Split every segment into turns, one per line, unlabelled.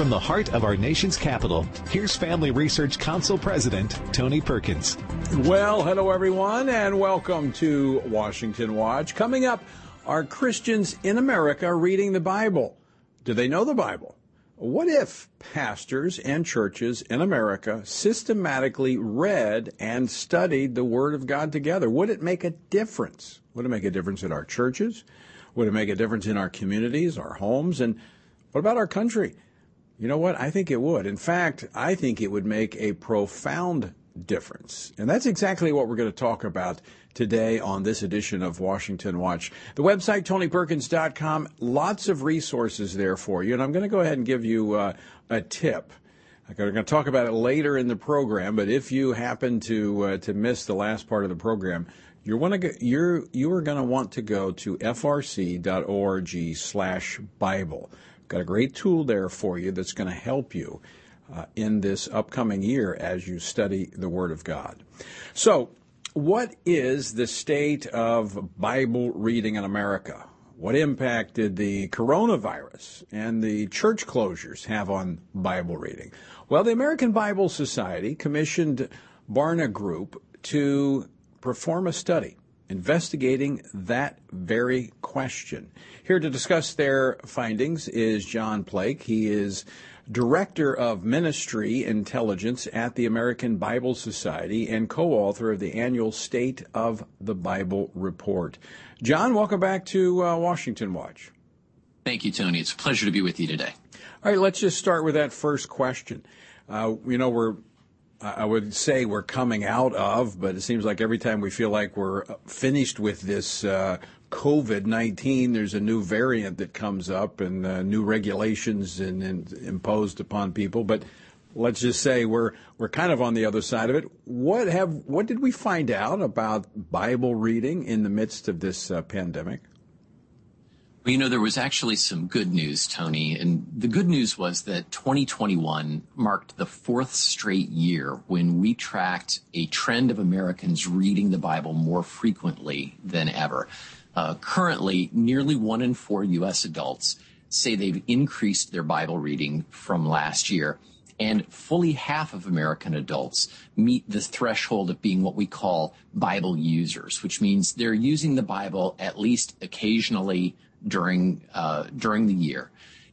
From the heart of our nation's capital, here's Family Research Council President Tony Perkins.
Well, hello everyone, and welcome to Washington Watch. Coming up, are Christians in America reading the Bible? Do they know the Bible? What if pastors and churches in America systematically read and studied the Word of God together? Would it make a difference? Would it make a difference in our churches? Would it make a difference in our communities, our homes? And what about our country? You know what? I think it would. In fact, I think it would make a profound difference. And that's exactly what we're going to talk about today on this edition of Washington Watch. The website, tonyperkins.com, lots of resources there for you. And I'm going to go ahead and give you uh, a tip. I'm going to talk about it later in the program, but if you happen to uh, to miss the last part of the program, you're to you're you are going to want to go to frc.org/bible. Got a great tool there for you that's going to help you uh, in this upcoming year as you study the Word of God. So, what is the state of Bible reading in America? What impact did the coronavirus and the church closures have on Bible reading? Well, the American Bible Society commissioned Barna Group to perform a study investigating that very question. Here to discuss their findings is John Plake. He is Director of Ministry Intelligence at the American Bible Society and co author of the annual State of the Bible Report. John, welcome back to uh, Washington Watch.
Thank you, Tony. It's a pleasure to be with you today.
All right, let's just start with that first question. Uh, you know, we're I would say we're coming out of, but it seems like every time we feel like we're finished with this uh, COVID 19, there's a new variant that comes up and uh, new regulations and, and imposed upon people. But let's just say we're we're kind of on the other side of it. What have what did we find out about Bible reading in the midst of this uh, pandemic?
Well, you know, there was actually some good news, Tony. And the good news was that 2021 marked the fourth straight year when we tracked a trend of Americans reading the Bible more frequently than ever. Uh, currently, nearly one in four U.S. adults say they've increased their Bible reading from last year. And fully half of American adults meet the threshold of being what we call Bible users, which means they're using the Bible at least occasionally during uh, during the year.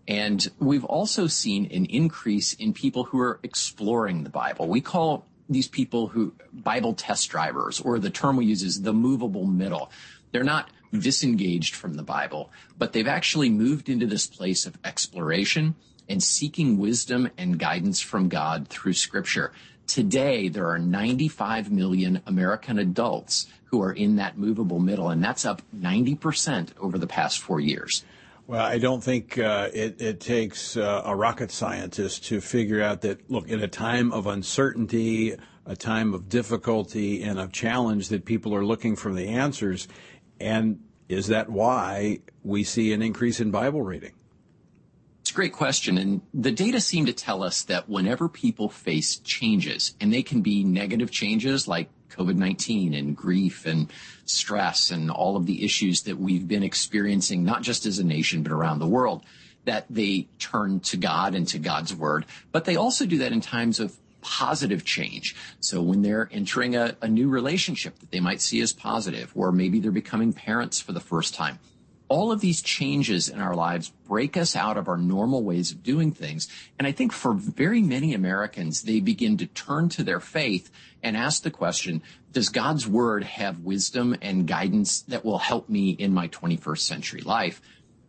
And we've also seen an increase in people who are exploring the Bible. We call these people who Bible test drivers, or the term we use is the movable middle. They're not disengaged from the Bible, but they've actually moved into this place of exploration and seeking wisdom and guidance from God through scripture. Today, there are 95 million American adults who are in that movable middle, and that's up 90% over the past four years.
Well, I don't think uh, it, it, takes uh, a rocket scientist to figure out that, look, in a time of uncertainty, a time of difficulty, and of challenge, that people are looking for the answers. And is that why we see an increase in Bible reading?
It's a great question. And the data seem to tell us that whenever people face changes, and they can be negative changes like COVID-19 and grief and stress and all of the issues that we've been experiencing, not just as a nation, but around the world, that they turn to God and to God's word. But they also do that in times of positive change. So when they're entering a, a new relationship that they might see as positive, or maybe they're becoming parents for the first time, all of these changes in our lives break us out of our normal ways of doing things. And I think for very many Americans, they begin to turn to their faith and ask the question, does God's word have wisdom and guidance that will help me in my 21st century life?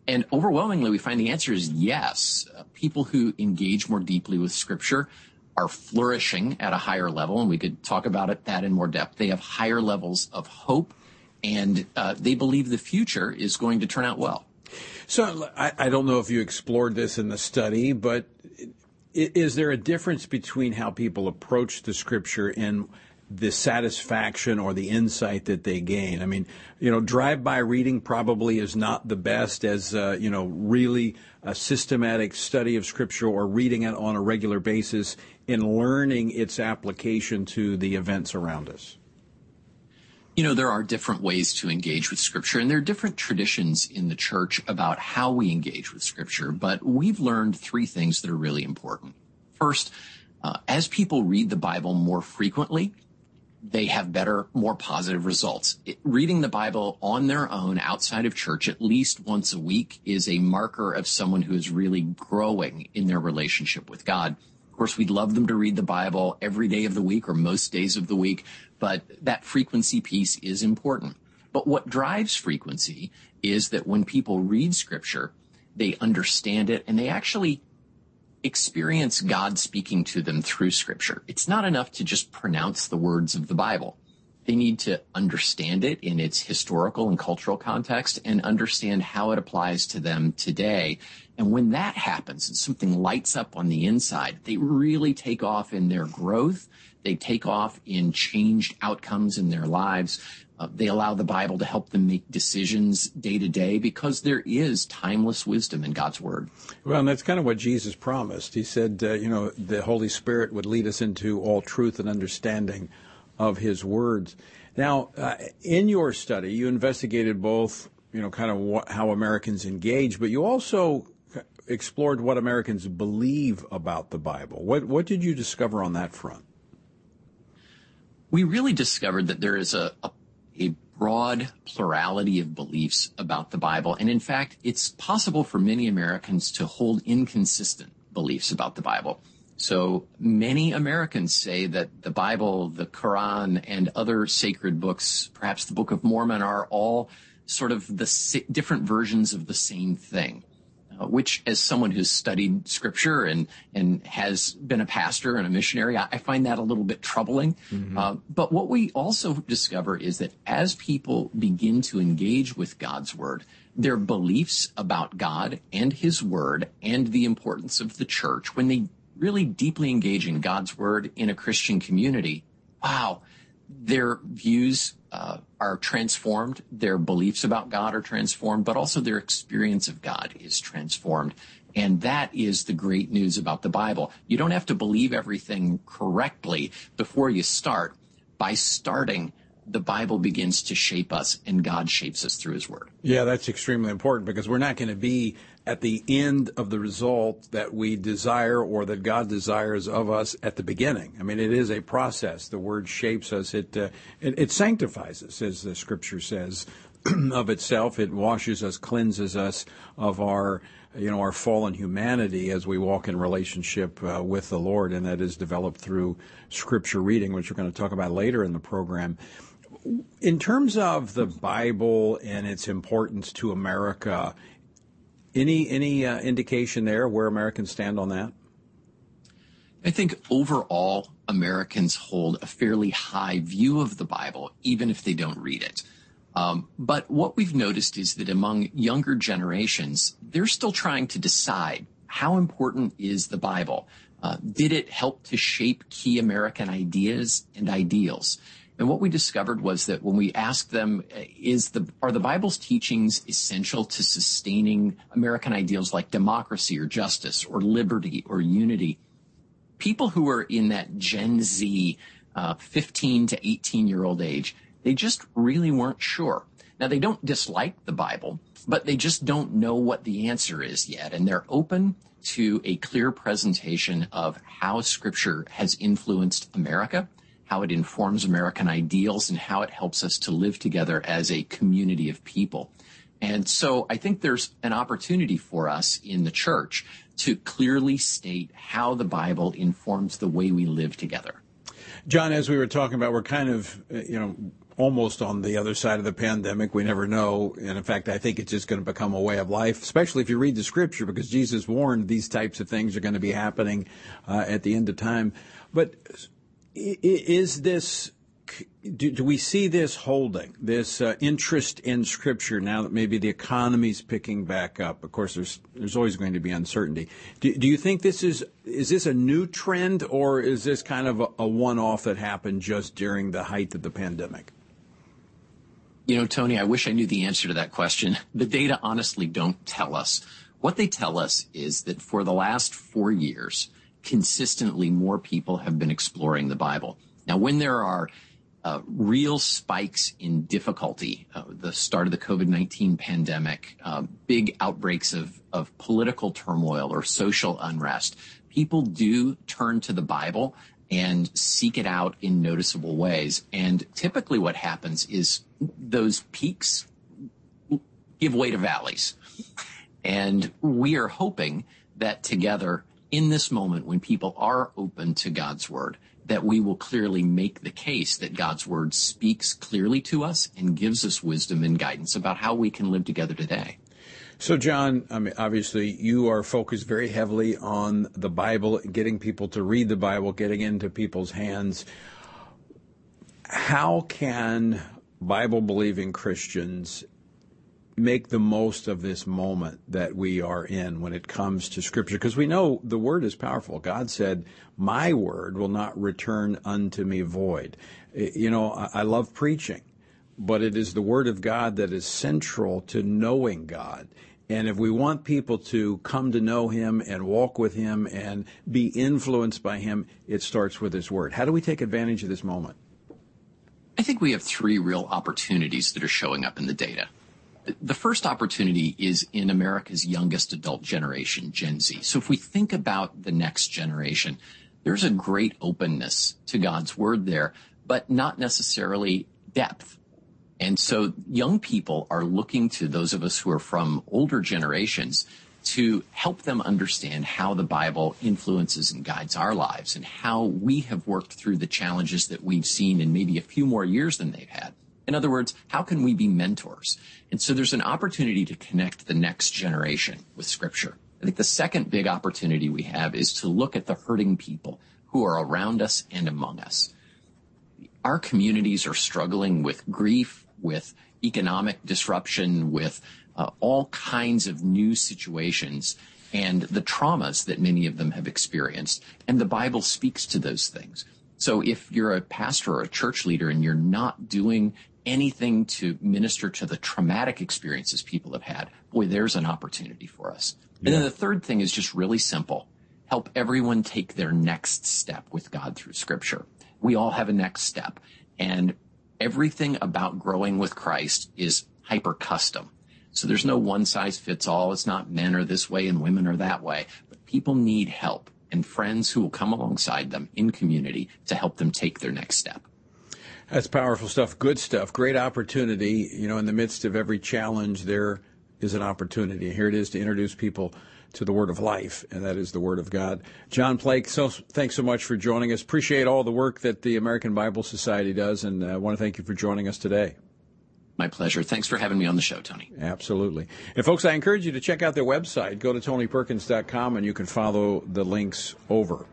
And overwhelmingly, we find the answer is yes. Uh, people who engage more deeply with scripture are flourishing at a higher level, and we could talk about it that in more depth. They have higher levels of hope and uh, they believe the future is going to turn out well.
So I, I, don't know if you explored this in the study, but is there a difference between how people approach the scripture and the satisfaction or the insight that they gain? I mean, you know, drive-by reading probably is not the best as, uh, you know, really a systematic study of scripture or reading it on a regular basis in learning its application to the events around us.
You know, there are different ways to engage with scripture and there are different traditions in the church about how we engage with scripture, but we've learned three things that are really important. First, uh, as people read the Bible more frequently, they have better, more positive results. It, reading the Bible on their own outside of church at least once a week is a marker of someone who is really growing in their relationship with God. Of course, we'd love them to read the Bible every day of the week or most days of the week, but that frequency piece is important. But what drives frequency is that when people read scripture, they understand it and they actually experience God speaking to them through scripture. It's not enough to just pronounce the words of the Bible. They need to understand it in its historical and cultural context and understand how it applies to them today. And when that happens and something lights up on the inside, they really take off in their growth. They take off in changed outcomes in their lives. Uh, they allow the Bible to help them make decisions day to day because there is timeless wisdom in God's Word.
Well, and that's kind of what Jesus promised. He said, uh, you know, the Holy Spirit would lead us into all truth and understanding of His words. Now, uh, in your study, you investigated both, you know, kind of how Americans engage, but you also explored what Americans believe about the Bible. What what did you discover on that front?
We really discovered that there is a, a a broad plurality of beliefs about the Bible. And in fact, it's possible for many Americans to hold inconsistent beliefs about the Bible. So many Americans say that the Bible, the Quran, and other sacred books, perhaps the Book of Mormon, are all sort of the different versions of the same thing. Uh, which as someone who's studied scripture and, and has been a pastor and a missionary, I, I find that a little bit troubling. Mm-hmm. Uh, but what we also discover is that as people begin to engage with God's word, their beliefs about God and his word and the importance of the church, when they really deeply engage in God's word in a Christian community, wow, their views uh, are transformed, their beliefs about God are transformed, but also their experience of God is transformed. And that is the great news about the Bible. You don't have to believe everything correctly before you start. By starting, the Bible begins to shape us and God shapes us through his word.
Yeah, that's extremely important because we're not going to be at the end of the result that we desire or that God desires of us at the beginning. I mean, it is a process. The word shapes us. It uh, it, it, sanctifies us, as the scripture says, of itself. It washes us, cleanses us of our you know our fallen humanity as we walk in relationship uh, with the Lord, and that is developed through scripture reading, which we're going to talk about later in the program. In terms of the Bible and its importance to America, any any uh, indication there where Americans stand on that?
I think overall Americans hold a fairly high view of the Bible, even if they don't read it. Um, but what we've noticed is that among younger generations, they're still trying to decide how important is the Bible. Uh, did it help to shape key American ideas and ideals? And what we discovered was that when we asked them, is the, are the Bible's teachings essential to sustaining American ideals like democracy or justice or liberty or unity? People who are in that Gen Z, uh, 15 to 18 year old age, they just really weren't sure. Now they don't dislike the Bible, but they just don't know what the answer is yet. And they're open to a clear presentation of how scripture has influenced America how it informs American ideals and how it helps us to live together as a community of people. And so I think there's an opportunity for us in the church to clearly state how the Bible informs the way we live together.
John, as we were talking about, we're kind of, you know, almost on the other side of the pandemic. We never know. And in fact, I think it's just going to become a way of life, especially if you read the scripture, because Jesus warned these types of things are going to be happening uh, at the end of time. But is this do, do, we see this holding this uh, interest in scripture now that maybe the economy's picking back up? Of course there's there's always going to be uncertainty. Do, do you think this is is this a new trend or is this kind of a, a one-off that happened just during the height of the pandemic?
You know tony i wish i knew the answer to that question. The data honestly don't tell us. What they tell us is that for the last four years consistently more people have been exploring the Bible. Now, when there are uh, real spikes in difficulty, uh, the start of the COVID-19 pandemic, uh, big outbreaks of, of political turmoil or social unrest, people do turn to the Bible and seek it out in noticeable ways. And typically what happens is those peaks give way to valleys. And we are hoping that together in this moment when people are open to God's word, that we will clearly make the case that God's word speaks clearly to us and gives us wisdom and guidance about how we can live together today.
So, John, I mean, obviously, you are focused very heavily on the Bible, getting people to read the Bible, getting into people's hands. How can Bible believing Christians make the most of this moment that we are in when it comes to Scripture? Because we know the Word is powerful. God said, My Word will not return unto me void. You know, I love preaching, but it is the Word of God that is central to knowing God. And if we want people to come to know Him and walk with Him and be influenced by Him, it starts with His Word. How do we take advantage of this moment?
I think we have three real opportunities that are showing up in the data. The first opportunity is in America's youngest adult generation, Gen Z. So if we think about the next generation, there's a great openness to God's word there, but not necessarily depth. And so young people are looking to those of us who are from older generations to help them understand how the Bible influences and guides our lives and how we have worked through the challenges that we've seen in maybe a few more years than they've had. In other words, how can we be mentors? And so there's an opportunity to connect the next generation with scripture. I think the second big opportunity we have is to look at the hurting people who are around us and among us. Our communities are struggling with grief, with economic disruption, with uh, all kinds of new situations and the traumas that many of them have experienced. And the Bible speaks to those things. So if you're a pastor or a church leader and you're not doing anything to minister to the traumatic experiences people have had, boy, there's an opportunity for us. Yeah. And then the third thing is just really simple. Help everyone take their next step with God through scripture. We all have a next step and everything about growing with Christ is hyper custom. So there's no one size fits all. It's not men are this way and women are that way, but people need help and friends who will come alongside them in community to help them take their next step.
That's powerful stuff. Good stuff. Great opportunity. You know, in the midst of every challenge, there is an opportunity. And here it is to introduce people to the Word of life, and that is the Word of God. John Plake, so thanks so much for joining us. Appreciate all the work that the American Bible Society does, and uh, I want to thank you for joining us today.
My pleasure. Thanks for having me on the show, Tony.
Absolutely. And folks, I encourage you to check out their website. Go to tonyperkins.com and you can follow the links over.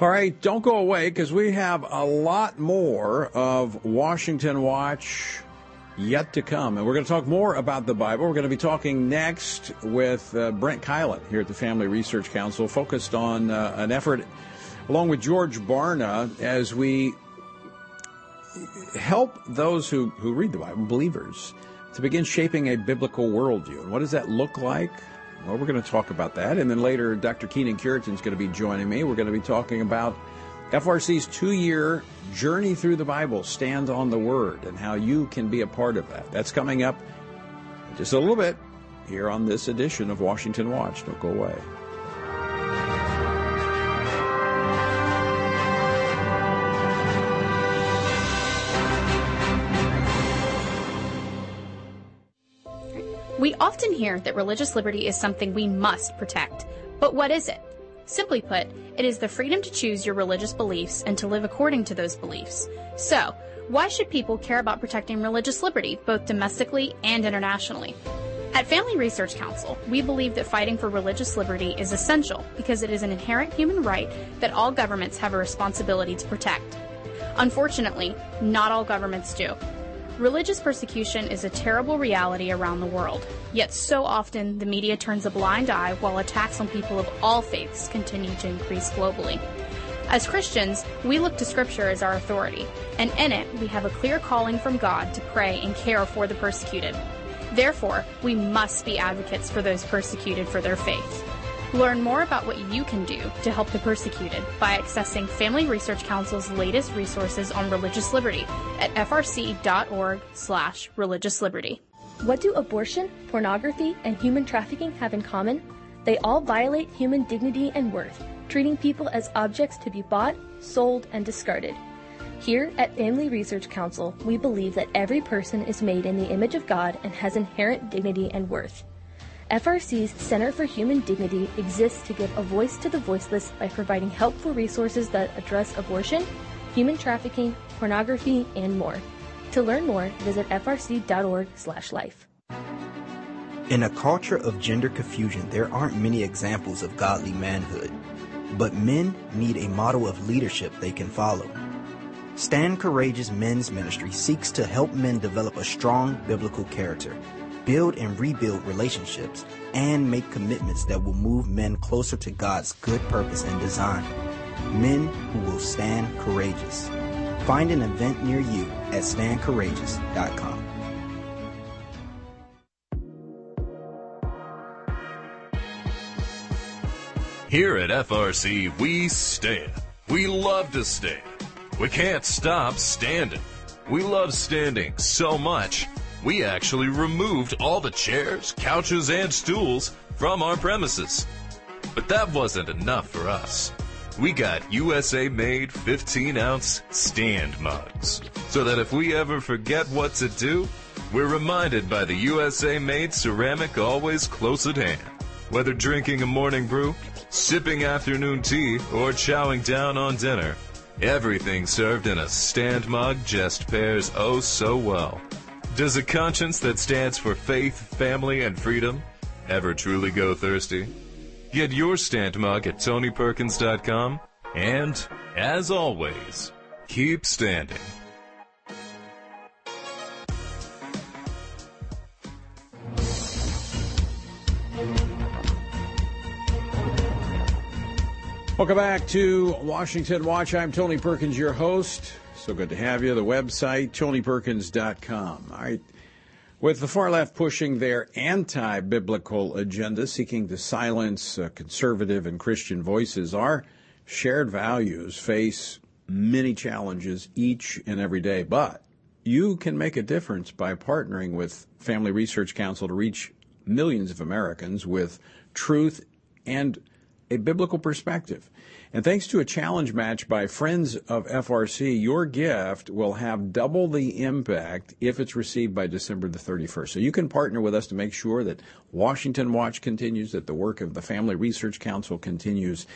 All right, don't go away because we have a lot more of Washington Watch yet to come. And we're going to talk more about the Bible. We're going to be talking next with uh, Brent Keilen here at the Family Research Council, focused on uh, an effort along with George Barna as we help those who, who read the Bible, believers, to begin shaping a biblical worldview. And what does that look like? Well, we're going to talk about that. And then later, Dr. Kenyn Cureton is going to be joining me. We're going to be talking about FRC's two year journey through the Bible, Stand on the Word, and how you can be a part of that. That's coming up just a little bit here on this edition of Washington Watch. Don't go away.
Hear that religious liberty is something we must protect. But what is it? Simply put, it is the freedom to choose your religious beliefs and to live according to those beliefs. So, why should people care about protecting religious liberty, both domestically and internationally? At Family Research Council, we believe that fighting for religious liberty is essential because it is an inherent human right that all governments have a responsibility to protect. Unfortunately, not all governments do. Religious persecution is a terrible reality around the world, yet so often the media turns a blind eye while attacks on people of all faiths continue to increase globally. As Christians, we look to Scripture as our authority, and in it we have a clear calling from God to pray and care for the persecuted. Therefore, we must be advocates for those persecuted for their faith. Learn more about what you can do to help the persecuted by accessing Family Research Council's latest resources on religious liberty at frc.org/slash religious liberty.
What do abortion, pornography, and human trafficking have in common? They all violate human dignity and worth, treating people as objects to be bought, sold, and discarded. Here at Family Research Council, we believe that every person is made in the image of God and has inherent dignity and worth. FRC's Center for Human Dignity exists to give a voice to the voiceless by providing helpful resources that address abortion, human trafficking, pornography, and more. To learn more, visit frc.org/life.
In a culture of gender confusion, there aren't many examples of godly manhood, but men need a model of leadership they can follow. Stand Courageous Men's Ministry seeks to help men develop a strong biblical character, build and rebuild relationships, and make commitments that will move men closer to God's good purpose and design. Men who will stand courageous. Find an event near you at standcourageous.com.
Here at FRC, we stand. We love to stand. We can't stop standing. We love standing so much, we actually removed all the chairs, couches, and stools from our premises. But that wasn't enough for us. We got USA made 15 ounce stand mugs. So that if we ever forget what to do, we're reminded by the USA made ceramic always close at hand. Whether drinking a morning brew, sipping afternoon tea, or chowing down on dinner, Everything served in a stand mug just pairs oh so well. Does a conscience that stands for faith, family, and freedom ever truly go thirsty? Get your stand mug at TonyPerkins.com and, as always, keep standing.
Welcome back to Washington Watch. I'm Tony Perkins, your host. So good to have you. The website, tonyperkins.com. All right. With the far left pushing their anti biblical agenda, seeking to silence uh, conservative and Christian voices, our shared values face many challenges each and every day. But you can make a difference by partnering with Family Research Council to reach millions of Americans with truth and a biblical perspective. And thanks to a challenge match by friends of FRC, your gift will have double the impact if it's received by December the 31st. So you can partner with us to make sure that Washington Watch continues, that the work of the Family Research Council continues,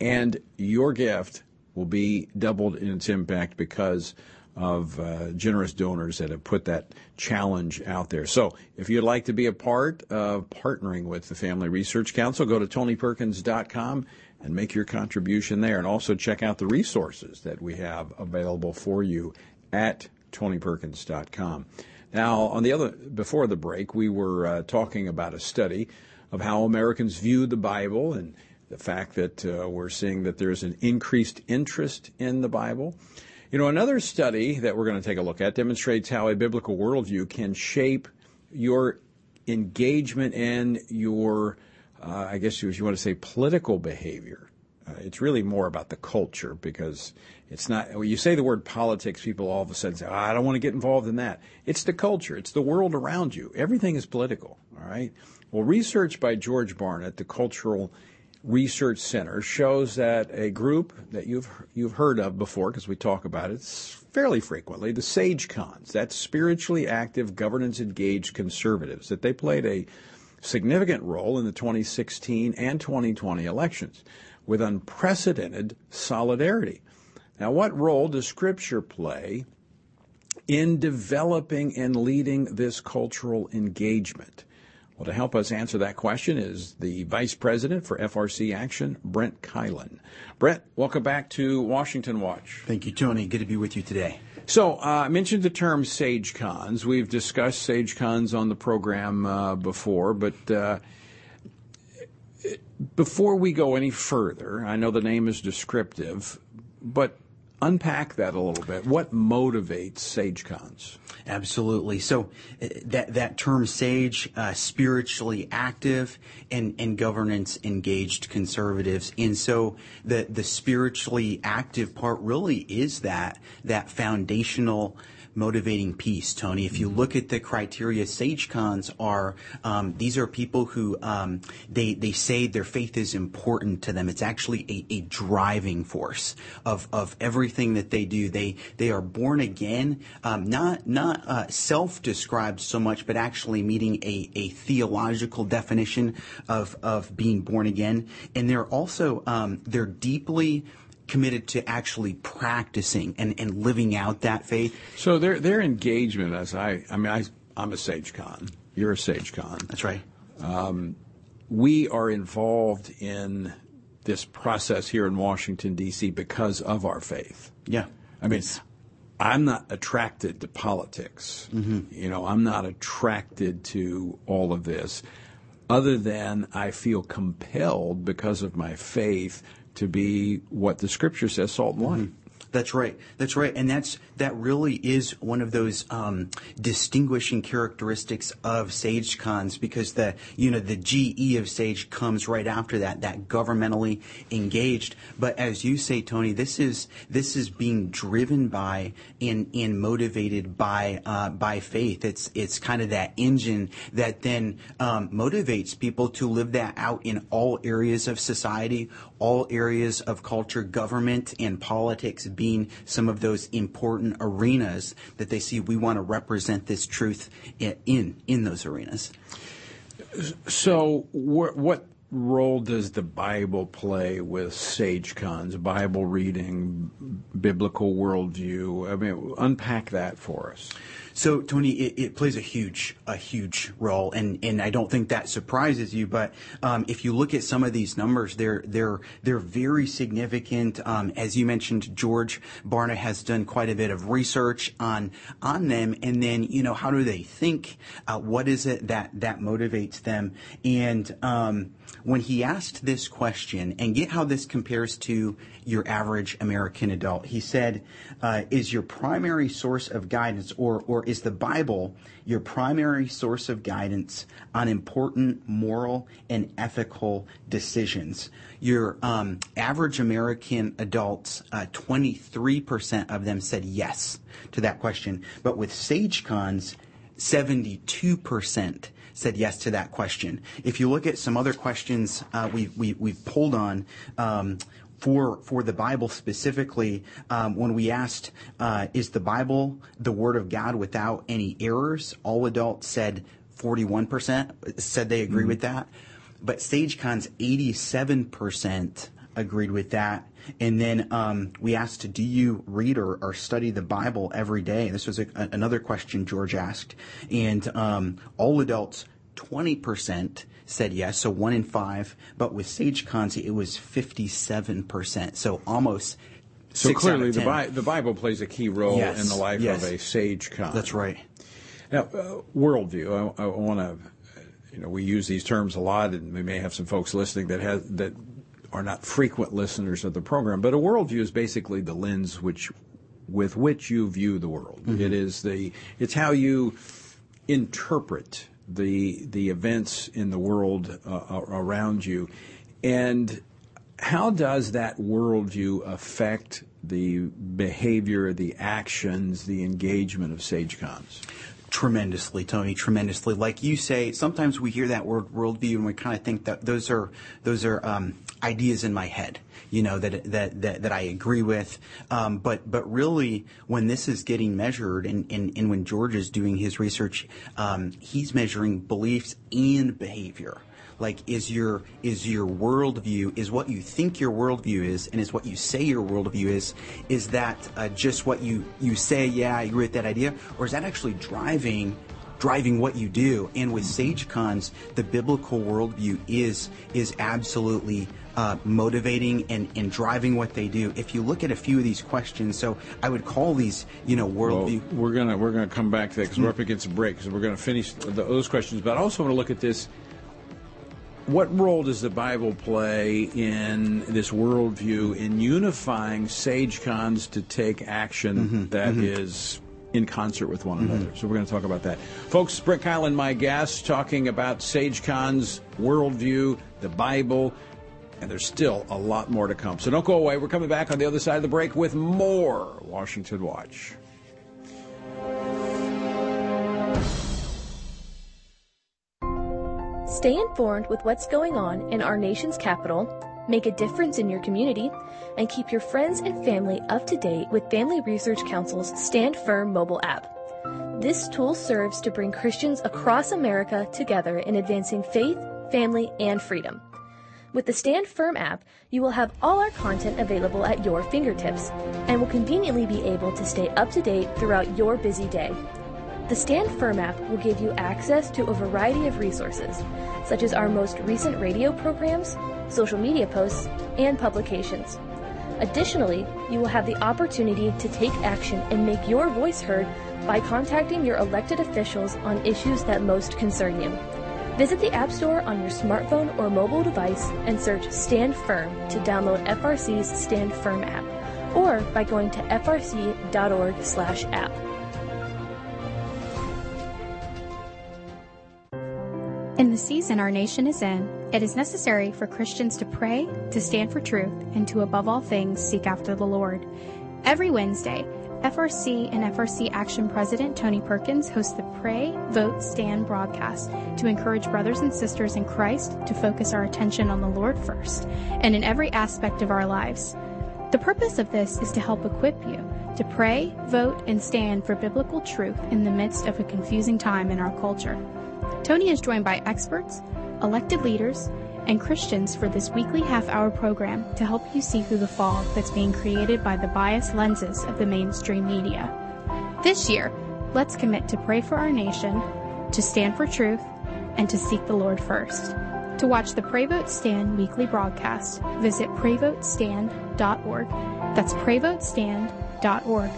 and your gift will be doubled in its impact because of uh, generous donors that have put that challenge out there. So if you'd like to be a part of partnering with the Family Research Council, go to tonyperkins.com and make your contribution there. And also check out the resources that we have available for you at tonyperkins.com. Now, on the other, before the break, we were uh, talking about a study of how Americans view the Bible and the fact that uh, we're seeing that there's an increased interest in the Bible. You know, another study that we're going to take a look at demonstrates how a biblical worldview can shape your engagement and your, uh, I guess you, you want to say, political behavior. Uh, it's really more about the culture because it's not, when you say the word politics, people all of a sudden say, oh, I don't want to get involved in that. It's the culture. It's the world around you. Everything is political. All right. Well, research by George Barna, the cultural Research Center shows that a group that you've you've heard of before because we talk about it fairly frequently, the Sage Cons, that's spiritually active, governance engaged conservatives, that they played a significant role in the 2016 and 2020 elections with unprecedented solidarity. Now, what role does Scripture play in developing and leading this cultural engagement? Well, to help us answer that question is the Vice President for FRC Action, Brent Keilen. Brent, welcome back to Washington Watch.
Thank you, Tony. Good to be with you today.
So, uh, I mentioned the term Sage Cons. We've discussed Sage Cons on the program uh, before, but uh, before we go any further, I know the name is descriptive, but unpack that a little bit. What motivates sage cons?
Absolutely. So uh, that that term sage, uh, spiritually active and, and governance engaged conservatives. And so the the spiritually active part really is that that foundational motivating piece, Tony. If you look at the criteria, sage cons are um, these are people who um, they they say their faith is important to them. It's actually a, a driving force of of everything that they do. They they are born again, um, not not uh, self described so much, but actually meeting a, a theological definition of of being born again. And they're also um, they're deeply committed to actually practicing and, and living out that faith.
So their their engagement, as I, I mean, I, I'm a sage con. You're a sage con.
That's right.
Um, we are involved in this process here in Washington D.C. because of our faith.
Yeah.
I mean, I'm not attracted to politics. Mm-hmm. You know, I'm not attracted to all of this, other than I feel compelled because of my faith to be what the scripture says, salt and light. Mm-hmm.
That's right. That's right. And that's that really is one of those um, distinguishing characteristics of sage cons because the you know the GE of sage cons right after that that governmentally engaged. But as you say, Tony, this is this is being driven by and and motivated by uh, by faith. It's it's kind of that engine that then um, motivates people to live that out in all areas of society, all areas of culture, government, and politics being some of those important arenas that they see we want to represent this truth in in those arenas.
So, what role does the Bible play with sage cons, Bible reading, biblical worldview? I mean, unpack that for us.
So, Tony, it, it, plays a huge, a huge role, and, and I don't think that surprises you. But um, if you look at some of these numbers, they're they're they're very significant. Um, as you mentioned, George Barna has done quite a bit of research on on them, and then you know how do they think? Uh, what is it that that motivates them? And um, when he asked this question, and get how this compares to your average American adult, he said, uh, "Is your primary source of guidance, or or is the Bible your primary source of guidance on important moral and ethical decisions. Your um, average American adults, uh, 23% of them said yes to that question. But with SageCons, 72% said yes to that question. If you look at some other questions uh, we, we, we've pulled on, um, for for the Bible specifically, um, when we asked, uh, "Is the Bible the Word of God without any errors?" All adults said 41% said they agree mm-hmm. with that, but SageCon's 87% agreed with that. And then um, we asked, "Do you read or, or, study the Bible every day?" This was a, another question George asked, and um, all adults, 20% said yes, so one in five. But with Sage Cons, it was 57%, so almost.
So clearly, the, Bi- the Bible plays a key role yes, in the life yes. of a sage con.
That's right.
Now, uh, worldview. I, I want to, you know, we use these terms a lot, and we may have some folks listening that has that are not frequent listeners of the program. But a worldview is basically the lens which, with which you view the world. Mm-hmm. It is the. It's how you interpret the the events in the world uh, around you, and how does that worldview affect the behavior, the actions, the engagement of SageCons?
Tremendously, Tony. Tremendously. Like you say, sometimes we hear that word worldview and we kind of think that those are those are um, ideas in my head, you know, that that that, that I agree with. Um, but but really, when this is getting measured, and, and, and when George is doing his research, um, he's measuring beliefs and behavior like is your is your worldview is what you think your worldview is and is what you say your worldview is is that uh, just what you you say yeah i agree with that idea or is that actually driving driving what you do and with sage cons the biblical worldview is is absolutely uh, motivating and, and driving what they do. If you look at a few of these questions, so I would call these, you know, worldview.
Well, we're gonna we're gonna come back to that because we're up against a break because we're gonna finish the, those questions. But I also want to look at this what role does the Bible play in this worldview in unifying SageCons to take action mm-hmm. Mm-hmm. that is in concert with one mm-hmm. another? So we're going to talk about that. Folks, Brent Keilen, my guest, talking about SageCon's worldview, the Bible, and there's still a lot more to come. So don't go away. We're coming back on the other side of the break with more Washington Watch.
Stay informed with what's going on in our nation's capital, make a difference in your community, and keep your friends and family up to date with Family Research Council's Stand Firm mobile app. This tool serves to bring Christians across America together in advancing faith, family, and freedom. With the Stand Firm app, you will have all our content available at your fingertips and will conveniently be able to stay up to date throughout your busy day. The Stand Firm app will give you access to a variety of resources, such as our most recent radio programs, social media posts, and publications. Additionally, you will have the opportunity to take action and make your voice heard by contacting your elected officials on issues that most concern you. Visit the App Store on your smartphone or mobile device and search Stand Firm to download FRC's Stand Firm app, or by going to frc.org/app.
In the season our nation is in, it is necessary for Christians to pray, to stand for truth, and to above all things seek after the Lord. Every Wednesday, FRC and FRC Action President Tony Perkins hosts the Pray, Vote, Stand broadcast to encourage brothers and sisters in Christ to focus our attention on the Lord first and in every aspect of our lives. The purpose of this is to help equip you to pray, vote, and stand for biblical truth in the midst of a confusing time in our culture. Tony is joined by experts, elected leaders, and Christians for this weekly half hour program to help you see through the fog that's being created by the biased lenses of the mainstream media. This year, let's commit to pray for our nation, to stand for truth, and to seek the Lord first. To watch the Pray Vote Stand weekly broadcast, visit prayvotestand.org. That's prayvotestand.org.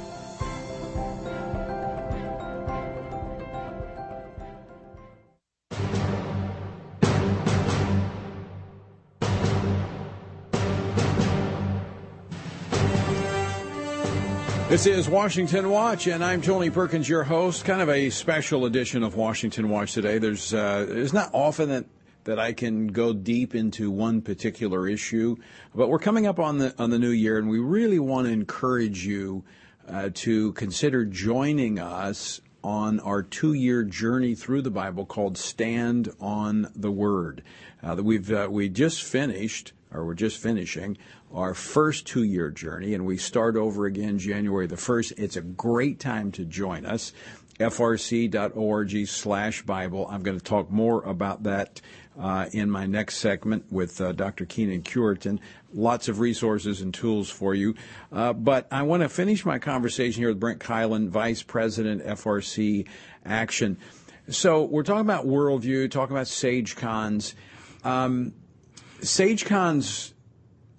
This is Washington Watch, and I'm Tony Perkins, your host. Kind of a special edition of Washington Watch today. There's uh, it's not often that that I can go deep into one particular issue, but we're coming up on the on the new year, and we really want to encourage you uh, to consider joining us on our two-year journey through the Bible called "Stand on the Word." Uh, we've uh, we just finished, or we're just finishing our first two year journey, and we start over again January the 1st. It's a great time to join us. frc.org slash Bible. I'm going to talk more about that uh, in my next segment with uh, Dr. Kenyn Cureton. Lots of resources and tools for you. Uh, but I want to finish my conversation here with Brent Keilen, Vice President, FRC Action. So we're talking about worldview, talking about SageCons. Um, SageCons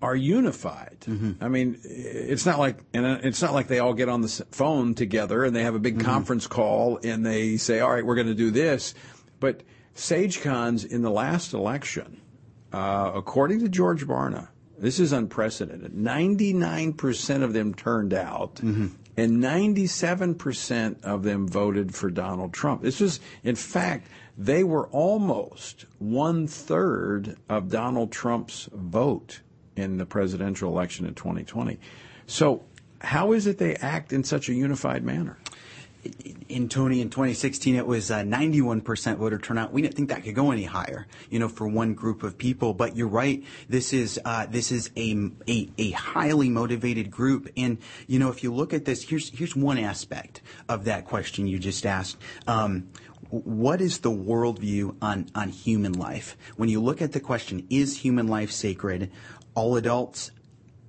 are unified. I mean, it's not like and it's not like they all get on the phone together and they have a big conference call and they say, "All right, we're going to do this." But SageCons in the last election, uh, according to George Barna, this is unprecedented. Ninety-nine percent of them turned out. And 97% of them voted for Donald Trump. This was, in fact, they were almost one third of Donald Trump's vote in the presidential election in 2020. So, how is it they act in such a unified manner?
In Tony, in 2016, it was uh, 91% voter turnout. We didn't think that could go any higher, you know, for one group of people. But you're right. This is uh, this is a, a a highly motivated group. And you know, if you look at this, here's here's one aspect of that question you just asked. Um, what is the worldview on, on human life? When you look at the question, is human life sacred? All adults,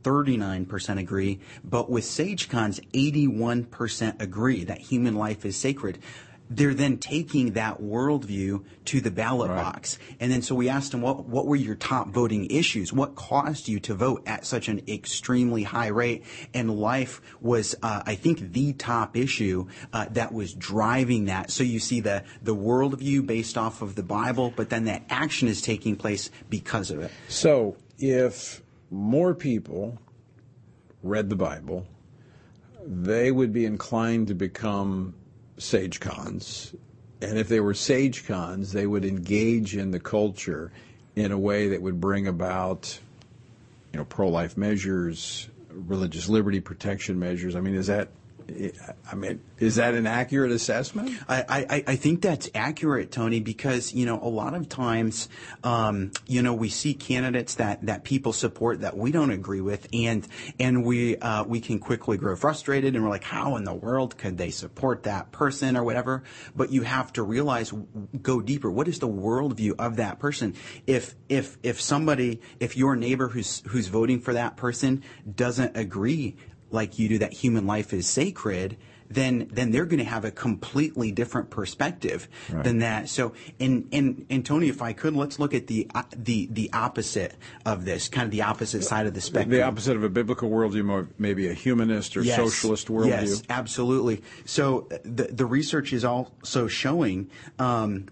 39% agree, but with SageCons, 81% agree that human life is sacred. they're then taking that worldview to the ballot
Right.
box. And then so we asked them, what, what were your top voting issues? What caused you to vote at such an extremely high rate? And life was, uh, I think, the top issue uh, that was driving that. So you see the, the worldview based off of the Bible, but then that action is taking place because of it.
So, if more people read the Bible, they would be inclined to become sage cons. And if they were sage cons, they would engage in the culture in a way that would bring about, you know, pro-life measures, religious liberty protection measures. I mean, is that, I mean, is that an accurate assessment?
I, I, I think that's accurate, Tony, because you know a lot of times, um, you know, we see candidates that, that people support that we don't agree with, and and we uh, we can quickly grow frustrated, and we're like, how in the world could they support that person or whatever? But you have to realize, go deeper. What is the worldview of that person? If if if somebody, if your neighbor who's who's voting for that person doesn't agree like you do that human life is sacred, then then they're going to have a completely different perspective than that. So, and and and Tony, if I could, let's look at the uh, the the opposite of this, kind of the opposite side of the spectrum.
The opposite of a biblical worldview, maybe a humanist or
Yes.
socialist worldview.
Yes, absolutely. So the the research is also showing. Um,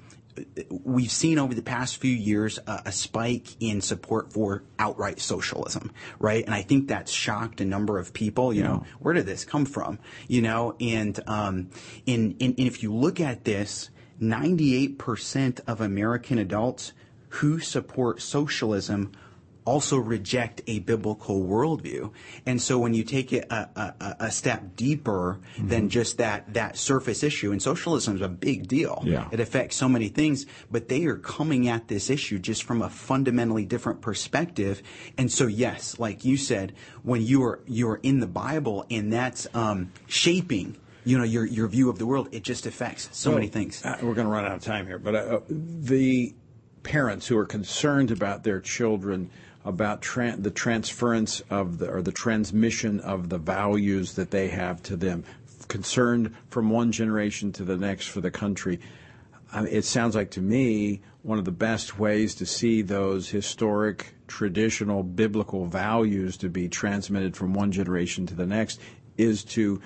We've seen over the past few years uh, a spike in support for outright socialism, right? And I think that's shocked a number of people. You know, where did this come from? You know, and um, in, in, and if you look at this, 98% of American adults who support socialism also reject a biblical worldview. And so when you take it a, a, a step deeper than just that, that surface issue, and socialism is a big deal.
Yeah.
It affects so many things, but they are coming at this issue just from a fundamentally different perspective. And so yes, like you said, when you are, you're in the Bible and that's, um, shaping, you know, your, your view of the world, it just affects so many things.
Uh, we're going to run out of time here, but uh, the parents who are concerned about their children, about tran the transference of the or the transmission of the values that they have to them, concerned from one generation to the next for the country. I mean, it sounds like to me one of the best ways to see those historic, traditional, biblical values to be transmitted from one generation to the next is to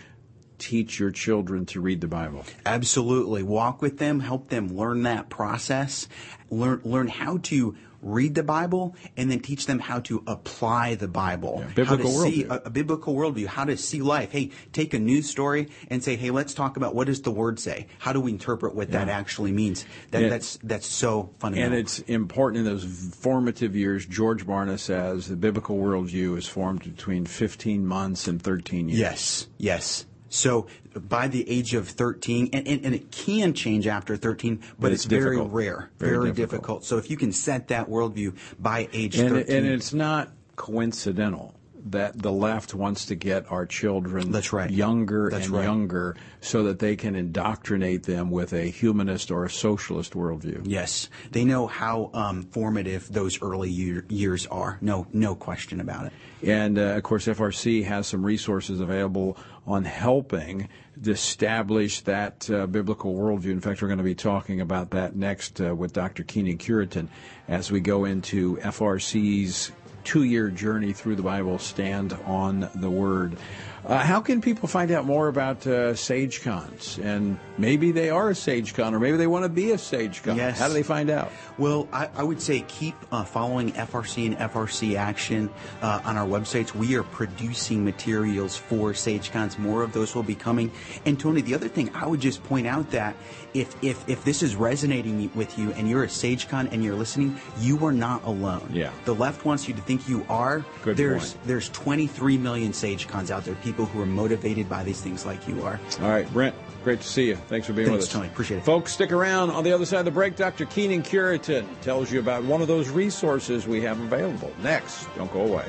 teach your children to read the Bible.
Absolutely. Walk with them, help them learn that process, learn learn how to read the Bible, and then teach them how to apply the Bible.
Yeah, biblical
how to see a, a biblical worldview, how to see life. Hey, take a news story and say, hey, let's talk about what does the word say? How do we interpret what that actually means? That,
Yeah.
that's that's so fundamental.
And it's important in those formative years. George Barna says the biblical worldview is formed between 15 months and 13 years.
Yes, yes. So by the age of 13, and, and, and it can change after 13, but, it's,
it's
very rare,
Very
very,
difficult.
difficult. So if you can set that worldview by age
And,
13.
and it's not coincidental that the left wants to get our children
That's right.
younger
That's
and
right.
younger so that they can indoctrinate them with a humanist or a socialist worldview.
Yes, they know how um, formative those early year, years are. No, no question about it.
And uh, of course, FRC has some resources available on helping establish that uh, biblical worldview. In fact, we're going to be talking about that next uh, with Dr. Kenyn Cureton as we go into FRC's two year journey through the Bible, Stand on the Word. Uh, how can people find out more about uh, Sage Cons? And maybe they are a Sage Con, or maybe they want to be a Sage Con.
Yes.
How do they find out?
Well, I, I would say keep uh, following FRC and FRC Action uh, on our websites. We are producing materials for Sage Cons. More of those will be coming. And Tony, the other thing I would just point out that if if if this is resonating with you and you're a Sage Con and you're listening, you are not alone.
Yeah.
The left wants you to think you are.
Good
there's
point.
there's 23 million Sage Cons out there, people who are motivated by these things like you are.
All right, Brent, great to see you. Thanks for being
Thanks,
with us.
Tony. Appreciate it.
Folks, stick around. On the other side of the break, Dr. Kenyn Cureton tells you about one of those resources we have available. Next, don't go away.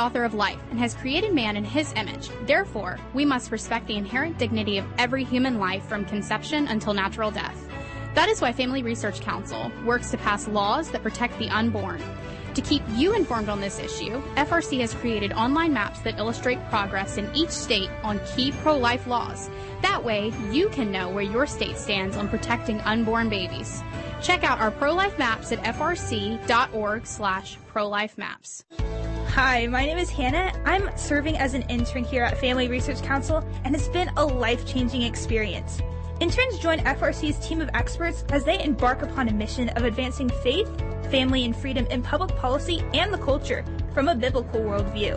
Author of life and has created man in his image. Therefore, we must respect the inherent dignity of every human life from conception until natural death. That is why Family Research Council works to pass laws that protect the unborn. To keep you informed on this issue, FRC has created online maps that illustrate progress in each state on key pro-life laws. That way, you can know where your state stands on protecting unborn babies. Check out our pro-life maps at frc.org slash pro-life maps.
Hi, my name is Hannah. I'm serving as an intern here at Family Research Council, and it's been a life-changing experience. Interns join FRC's team of experts as they embark upon a mission of advancing faith, family, and freedom in public policy and the culture from a biblical worldview.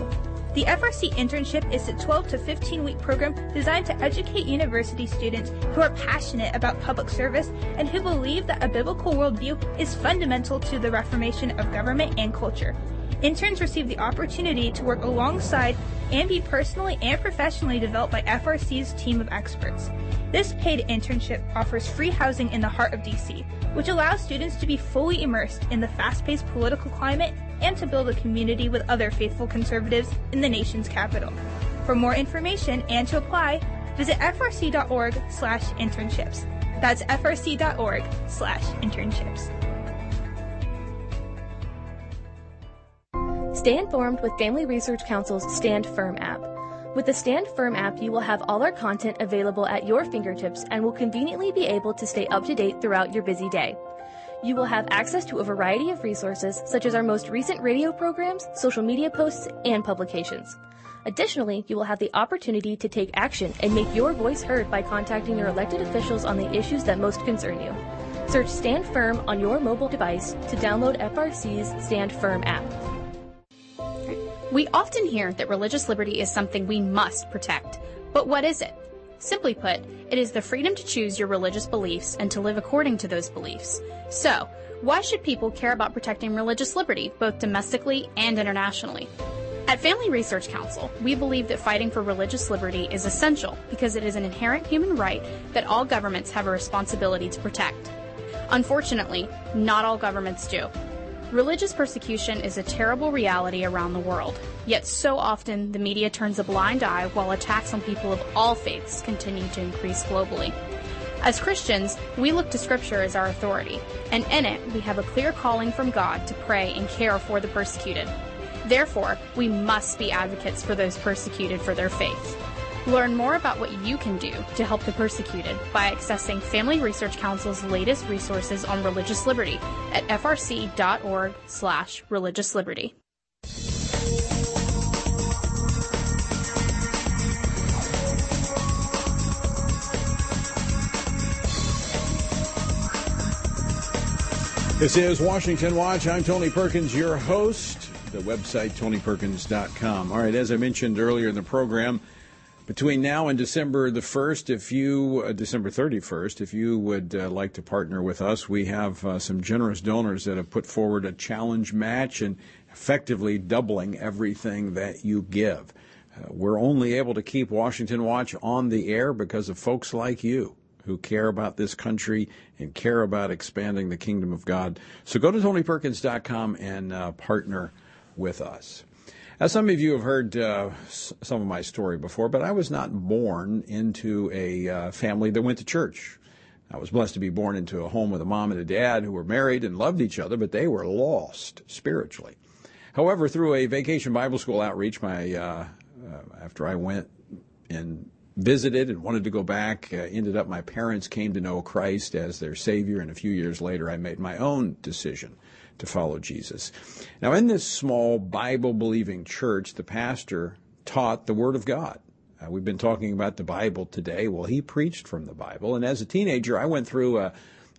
The FRC internship is a 12 to 15 week program designed to educate university students who are passionate about public service and who believe that a biblical worldview is fundamental to the reformation of government and culture. Interns receive the opportunity to work alongside and be personally and professionally developed by FRC's team of experts. This paid internship offers free housing in the heart of DC, which allows students to be fully immersed in the fast-paced political climate and to build a community with other faithful conservatives in the nation's capital. For more information and to apply, visit frc.org slash internships. That's frc.org slash internships.
Stay informed with Family Research Council's Stand Firm app. With the Stand Firm app, you will have all our content available at your fingertips and will conveniently be able to stay up to date throughout your busy day. You will have access to a variety of resources, such as our most recent radio programs, social media posts, and publications. Additionally, you will have the opportunity to take action and make your voice heard by contacting your elected officials on the issues that most concern you. Search Stand Firm on your mobile device to download FRC's Stand Firm app.
We often hear that religious liberty is something we must protect. But what is it? Simply put, it is the freedom to choose your religious beliefs and to live according to those beliefs. So, why should people care about protecting religious liberty, both domestically and internationally? At Family Research Council, we believe that fighting for religious liberty is essential because it is an inherent human right that all governments have a responsibility to protect. Unfortunately, not all governments do. Religious persecution is a terrible reality around the world, yet so often the media turns a blind eye while attacks on people of all faiths continue to increase globally. As Christians, we look to Scripture as our authority, and in it we have a clear calling from God to pray and care for the persecuted. Therefore, we must be advocates for those persecuted for their faith. Learn more about what you can do to help the persecuted by accessing Family Research Council's latest resources on religious liberty at frc.org slash religious liberty.
This is Washington Watch. I'm Tony Perkins, your host. The website, tonyperkins.com. All right, as I mentioned earlier in the program, between now and December the 1st, if you, uh, December 31st, if you would uh, like to partner with us, we have uh, some generous donors that have put forward a challenge match and effectively doubling everything that you give. Uh, we're only able to keep Washington Watch on the air because of folks like you who care about this country and care about expanding the kingdom of God. So go to TonyPerkins.com and uh, partner with us. Some of you have heard uh, some of my story before, but I was not born into a uh, family that went to church. I was blessed to be born into a home with a mom and a dad who were married and loved each other, but they were lost spiritually. However, through a vacation Bible school outreach, my uh, uh after I went and visited and wanted to go back. Uh, ended up my parents came to know Christ as their Savior, and a few years later I made my own decision to follow Jesus. Now, in this small Bible believing church, the pastor taught the Word of God. Uh, we've been talking about the Bible today. Well, he preached from the Bible, and as a teenager, I went through a,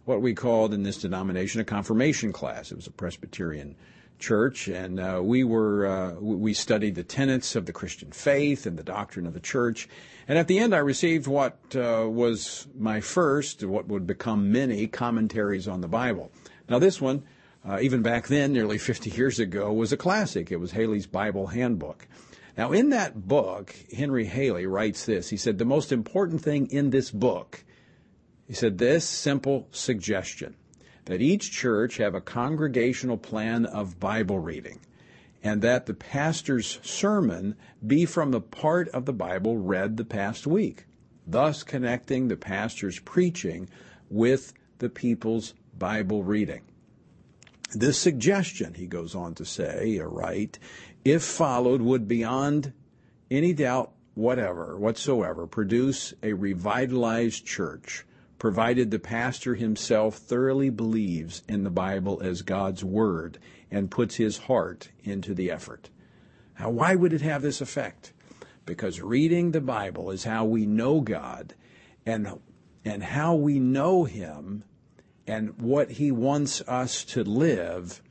what we called in this denomination a confirmation class. It was a Presbyterian church, and uh, we were uh, we studied the tenets of the Christian faith and the doctrine of the church. And at the end, I received what uh, was my first, what would become many commentaries on the Bible. Now, this one, uh, even back then, nearly 50 years ago, was a classic. It was Halley's Bible Handbook. Now, in that book, Henry Halley writes this. He said, The most important thing in this book, he said, this simple suggestion that each church have a congregational plan of Bible reading and that the pastor's sermon be from the part of the Bible read the past week, thus connecting the pastor's preaching with the people's Bible reading. This suggestion, he goes on to say, right, if followed, would beyond any doubt whatever, whatsoever, produce a revitalized church, provided the pastor himself thoroughly believes in the Bible as God's Word and puts his heart into the effort. Now, why would it have this effect? Because reading the Bible is how we know God and, and how we know Him and what He wants us to live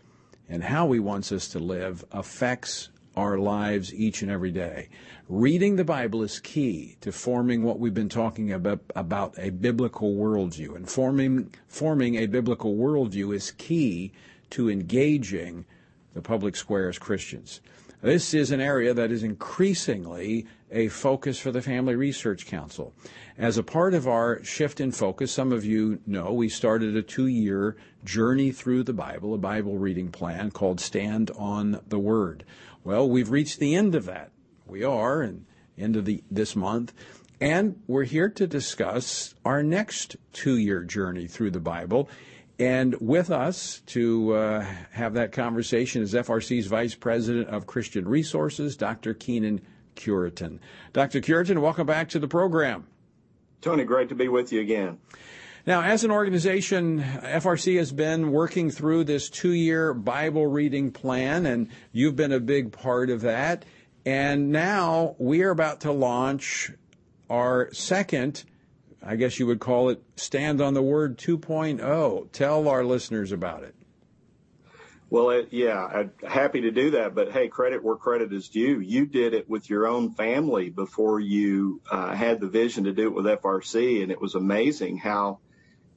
and how He wants us to live affects our lives each and every day. Reading the Bible is key to forming what we've been talking about, about a biblical worldview. And forming, forming a biblical worldview is key to engaging the public square as Christians. This is an area that is increasingly a focus for the Family Research Council. As a part of our shift in focus, some of you know we started a two year journey through the Bible, a Bible reading plan called Stand on the Word. Well, we've reached the end of that. We are, and end of the, this month. And we're here to discuss our next two year journey through the Bible. And with us to uh, have that conversation is FRC's Vice President of Christian Resources, Dr. Kenyn Cureton. Dr. Cureton, welcome back to the program.
Tony, great to be with you again.
Now, as an organization, FRC has been working through this two year Bible reading plan, and you've been a big part of that. And now we are about to launch our second I guess you would call it Stand on the Word 2.0. Tell our listeners about it.
Well, it, yeah, I'm happy to do that. But hey, credit where credit is due. You did it with your own family before you uh, had the vision to do it with FRC, and it was amazing how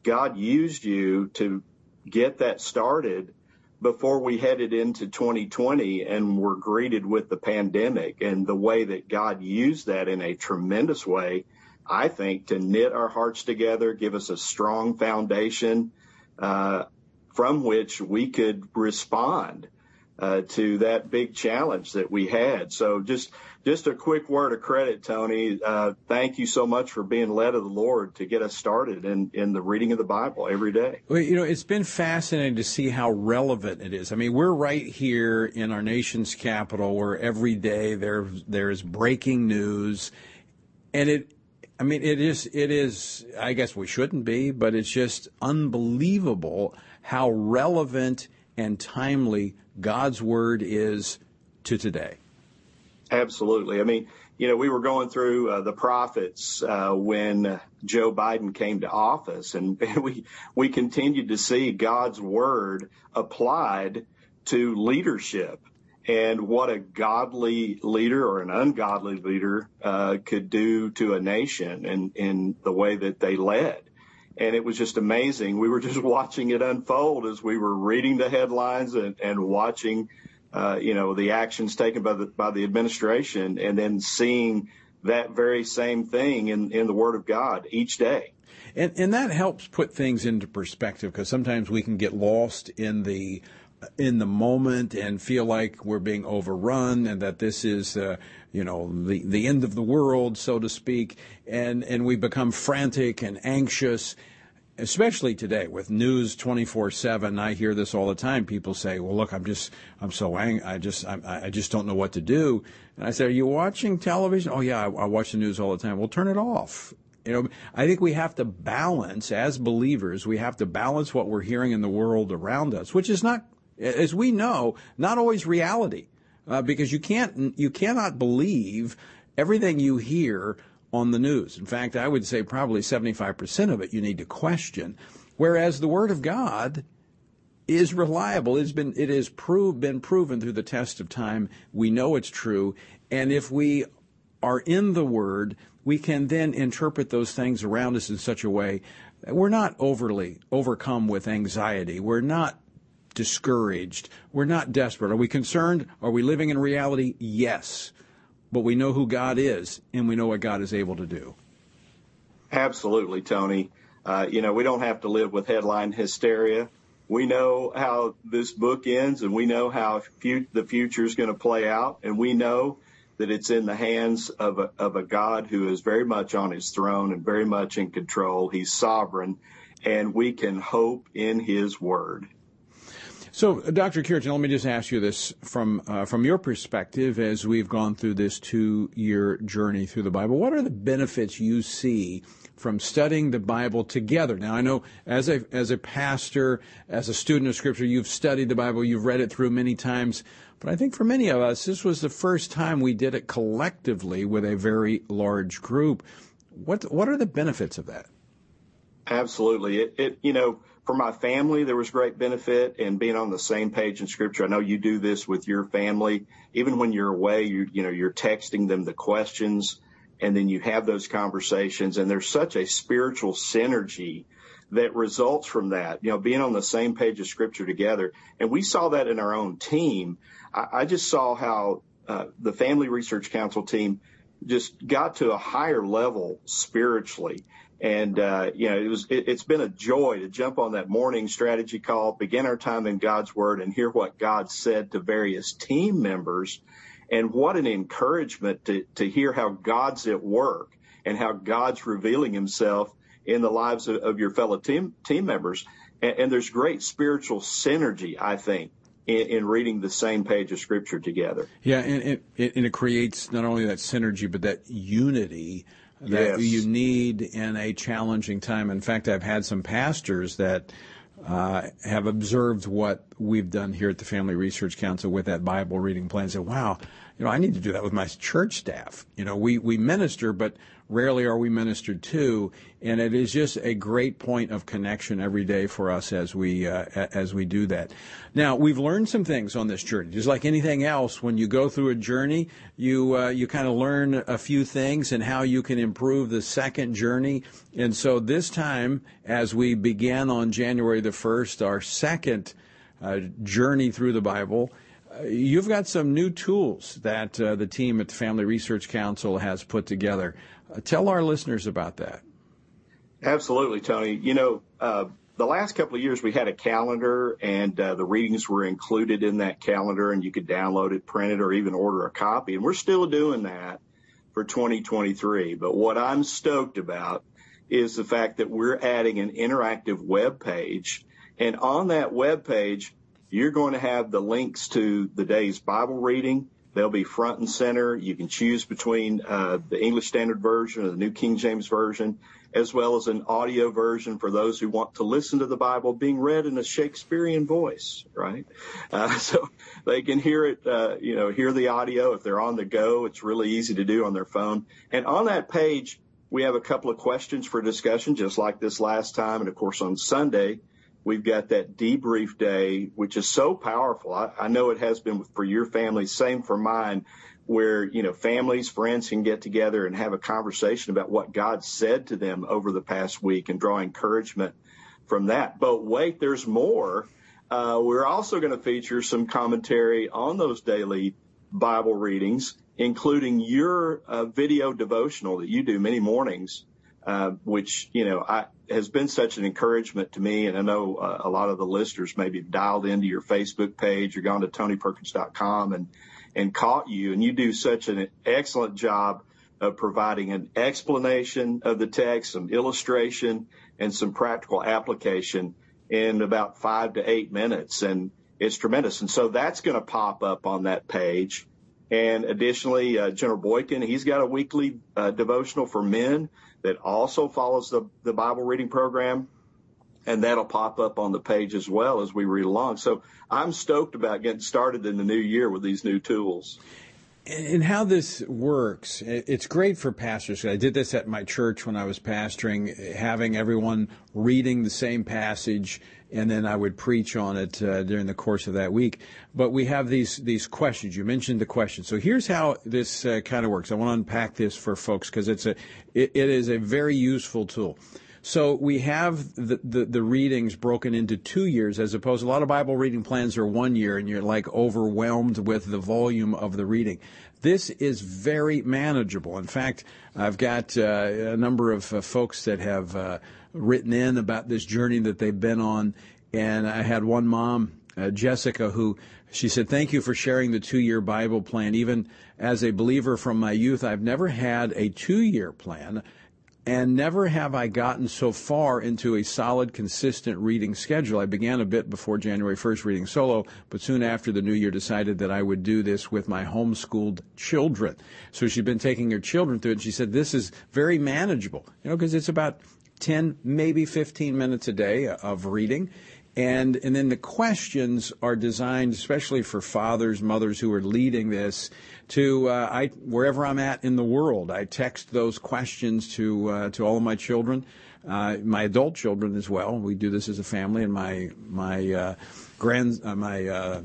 God used you to get that started before we headed into 2020 and were greeted with the pandemic and the way that God used that in a tremendous way I think, to knit our hearts together, give us a strong foundation uh, from which we could respond uh, to that big challenge that we had. So just just a quick word of credit, Tony. Uh, thank you so much for being led of the Lord to get us started in, in the reading of the Bible every day.
Well, you know, it's been fascinating to see how relevant it is. I mean, we're right here in our nation's capital where every day there there's breaking news, and it I mean, it is, it is, I guess we shouldn't be, but it's just unbelievable how relevant and timely God's word is to today.
Absolutely. I mean, you know, we were going through uh, the prophets uh, when Joe Biden came to office, and we we continued to see God's word applied to leadership and what a godly leader or an ungodly leader uh, could do to a nation and in the way that they led. And it was just amazing. We were just watching it unfold as we were reading the headlines and, and watching, uh, you know, the actions taken by the by the administration, and then seeing that very same thing in in the Word of God each day.
And and that helps put things into perspective because sometimes we can get lost in the in the moment and feel like we're being overrun and that this is, uh, you know, the, the end of the world, so to speak, and, and we become frantic and anxious, especially today with news 24/7. I hear this all the time. People say, "Well, look, I'm just, I'm so angry. I just, I, I just don't know what to do." And I say, "Are you watching television?" "Oh yeah, I, I watch the news all the time." Well, turn it off. You know, I think we have to balance as believers. We have to balance what we're hearing in the world around us, which is not as we know, not always reality, uh, because you can't you cannot believe everything you hear on the news. In fact, I would say probably 75% of it you need to question. Whereas the Word of God is reliable. It's been it has proved been proven through the test of time. We know it's true, and if we are in the Word, we can then interpret those things around us in such a way that we're not overly overcome with anxiety. We're not discouraged. We're not desperate. Are we concerned? Are we living in reality? Yes. But we know who God is, and we know what God is able to do.
Absolutely, Tony. Uh, you know, we don't have to live with headline hysteria. We know how this book ends, and we know how the future is going to play out, and we know that it's in the hands of a, of a God who is very much on his throne and very much in control. He's sovereign, and we can hope in His Word.
So, Dr. Cureton, let me just ask you this from uh, from your perspective as we've gone through this two year journey through the Bible. What are the benefits you see from studying the Bible together? Now, I know as a as a pastor, as a student of Scripture, you've studied the Bible, you've read it through many times. But I think for many of us, this was the first time we did it collectively with a very large group. What what are the benefits of that?
Absolutely. It, it you know for my family, there was great benefit in being on the same page in scripture. I know you do this with your family. Even when you're away, you, you know, you're texting them the questions and then you have those conversations and there's such a spiritual synergy that results from that, you know, being on the same page of scripture together. And we saw that in our own team. I, I just saw how uh, the Family Research Council team just got to a higher level spiritually. And, uh, you know, it was, it, has been a joy to jump on that morning strategy call, begin our time in God's word and hear what God said to various team members. And what an encouragement to, to hear how God's at work and how God's revealing himself in the lives of, of your fellow team, team members. And, and, there's great spiritual synergy, I think, in, in, reading the same page of scripture together.
Yeah. And, and, and it creates not only that synergy, but that unity that yes. you need in a challenging time. In fact, I've had some pastors that uh, have observed what we've done here at the Family Research Council with that Bible reading plan. Say, wow, you know, I need to do that with my church staff. You know, we, we minister, but rarely are we ministered to, and it is just a great point of connection every day for us as we uh, as we do that. Now, we've learned some things on this journey. Just like anything else, when you go through a journey, you uh, you kind of learn a few things and how you can improve the second journey. And so this time, as we began on January the first, our second uh, journey through the Bible you've got some new tools that uh, the team at the Family Research Council has put together. Uh, tell our listeners about that.
Absolutely, Tony. You know, uh, the last couple of years we had a calendar and uh, the readings were included in that calendar and you could download it, print it, or even order a copy. And we're still doing that for 2023. But what I'm stoked about is the fact that we're adding an interactive web page. And on that web page, you're going to have the links to the day's Bible reading. They'll be front and center. You can choose between uh, the English Standard Version or the New King James Version, as well as an audio version for those who want to listen to the Bible being read in a Shakespearean voice, right? Uh, so they can hear it, uh, you know, hear the audio if they're on the go. It's really easy to do on their phone. And on that page, we have a couple of questions for discussion, just like this last time. And of course, on Sunday, We've got that debrief day, which is so powerful. I, I know it has been for your family, same for mine, where, you know, families, friends can get together and have a conversation about what God said to them over the past week and draw encouragement from that. But wait, there's more. Uh, we're also going to feature some commentary on those daily Bible readings, including your uh, video devotional that you do many mornings uh, which, you know, I, has been such an encouragement to me. And I know uh, a lot of the listeners maybe dialed into your Facebook page or gone to tonyperkins.com and, and caught you. And you do such an excellent job of providing an explanation of the text, some illustration, and some practical application in about five to eight minutes. And it's tremendous. And so that's going to pop up on that page. And additionally, uh, General Boykin, he's got a weekly uh, devotional for men that also follows the, the Bible reading program. And that'll pop up on the page as well as we read along. So I'm stoked about getting started in the new year with these new tools.
And how this works, it's great for pastors. I did this at my church when I was pastoring, having everyone reading the same passage, and then I would preach on it uh, during the course of that week. But we have these these questions. You mentioned the questions. So here's how this uh, kind of works. I want to unpack this for folks because it's a it, it is a very useful tool. So we have the, the, the, readings broken into two years as opposed to a lot of Bible reading plans are one year and you're like overwhelmed with the volume of the reading. This is very manageable. In fact, I've got uh, a number of uh, folks that have uh, written in about this journey that they've been on. And I had one mom, uh, Jessica, who she said, Thank you for sharing the two year Bible plan. Even as a believer from my youth, I've never had a two year plan. and never have I gotten so far into a solid, consistent reading schedule. I began a bit before January 1st reading solo, but soon after the new year decided that I would do this with my homeschooled children. So she'd been taking her children through it, and she said, This is very manageable, you know, because it's about 10, maybe 15 minutes a day of reading. And, and then the questions are designed especially for fathers, mothers who are leading this to uh, I, wherever I'm at in the world. I text those questions to, uh, to all of my children, uh, my adult children as well. We do this as a family, and my, my, uh, grand, uh, my, uh,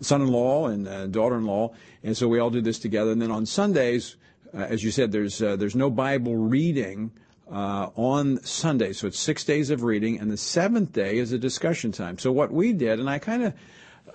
son-in-law and daughter-in-law. And so we all do this together. And then on Sundays, as you said, there's, there's no Bible reading uh, on Sunday. So it's six days of reading, and the seventh day is a discussion time. So what we did, and I kind of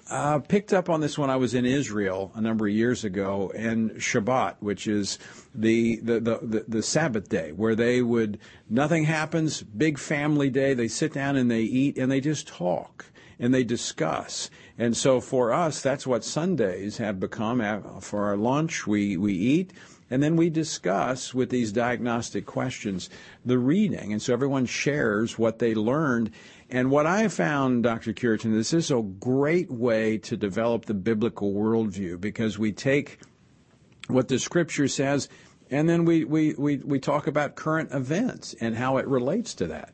uh, picked up on this when I was in Israel a number of years ago, and Shabbat, which is the, the, the, the, the Sabbath day, where they would, nothing happens, big family day, they sit down and they eat and they just talk and they discuss. And so for us, that's what Sundays have become. For our lunch, we, we eat and then we discuss with these diagnostic questions the reading. And so everyone shares what they learned. And what I found, Dr. Cureton, this is a great way to develop the biblical worldview because we take what the scripture says and then we, we, we, we talk about current events and how it relates to that.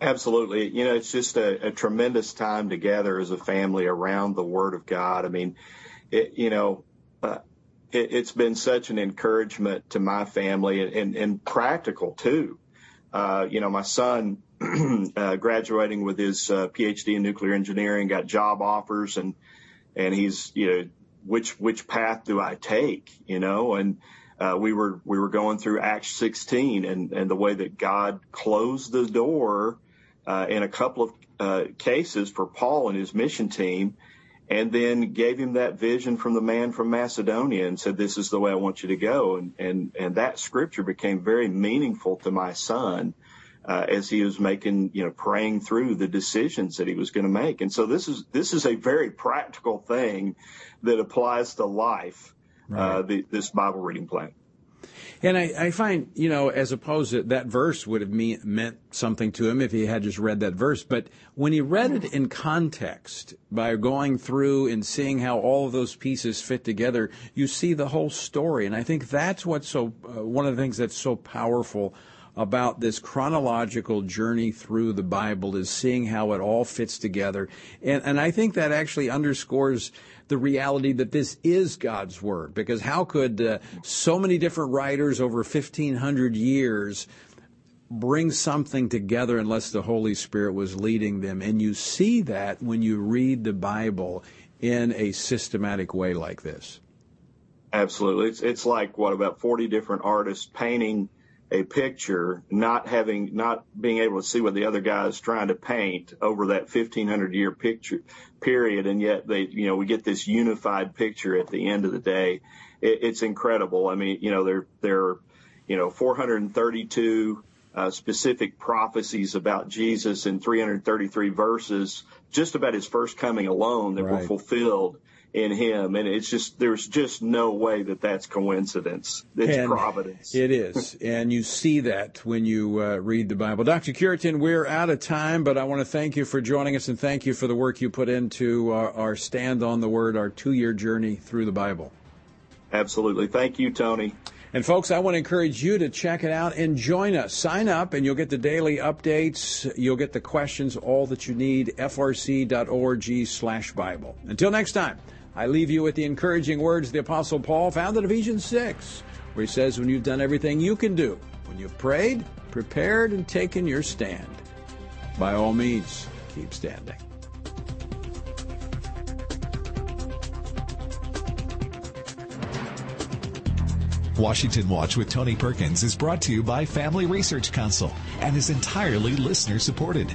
Absolutely. You know, it's just a, a, tremendous time together as a family around the Word of God. I mean, it, you know, uh, it, has been such an encouragement to my family and, and, and practical too. Uh, you know, my son uh, graduating with his uh, PhD in nuclear engineering, got job offers, and and he's you know which which path do I take? You know, and uh, we were we were going through Acts 16 and and the way that God closed the door uh, in a couple of uh, cases for Paul and his mission team and then gave him that vision from the man from Macedonia and said, this is the way I want you to go. And, and, and that scripture became very meaningful to my son. Uh, as he was making, you know, praying through the decisions that he was going to make. And so this is this is a very practical thing that applies to life. Uh, right. Uh, the, this Bible reading plan.
And I, I, find, you know, as opposed to that verse would have mean, meant something to him if he had just read that verse. But when he read it in context, by going through and seeing how all of those pieces fit together, you see the whole story. And I think that's what's so, uh, one of the things that's so powerful about this chronological journey through the Bible is seeing how it all fits together. And, and I think that actually underscores the reality that this is God's Word. Because how could uh, so many different writers over 1,500 years bring something together unless the Holy Spirit was leading them? And you see that when you read the Bible in a systematic way like this.
Absolutely. It's, it's like, what, about 40 different artists painting – a picture, not having, not being able to see what the other guy is trying to paint over that 1500 year picture period. And yet they, you know, we get this unified picture at the end of the day. It, it's incredible. I mean, you know, there, there are, you know, 432 uh, specific prophecies about Jesus in 333 verses, just about his first coming alone that right. were fulfilled in him. And it's just, there's just no way that that's coincidence. It's
and
providence.
It is. and you see that when you uh, read the Bible. Dr. Cureton, we're out of time, but I want to thank you for joining us and thank you for the work you put into our, our Stand on the Word, our two year journey through the Bible.
Absolutely. Thank you, Tony.
And folks, I want to encourage you to check it out and join us. Sign up and you'll get the daily updates. You'll get the questions, all that you need, frc.org slash Bible. Until next time. I leave you with the encouraging words the Apostle Paul found in Ephesians 6, where he says, When you've done everything you can do, when you've prayed, prepared, and taken your stand, by all means, keep standing.
Washington Watch with Tony Perkins is brought to you by Family Research Council and is entirely listener supported.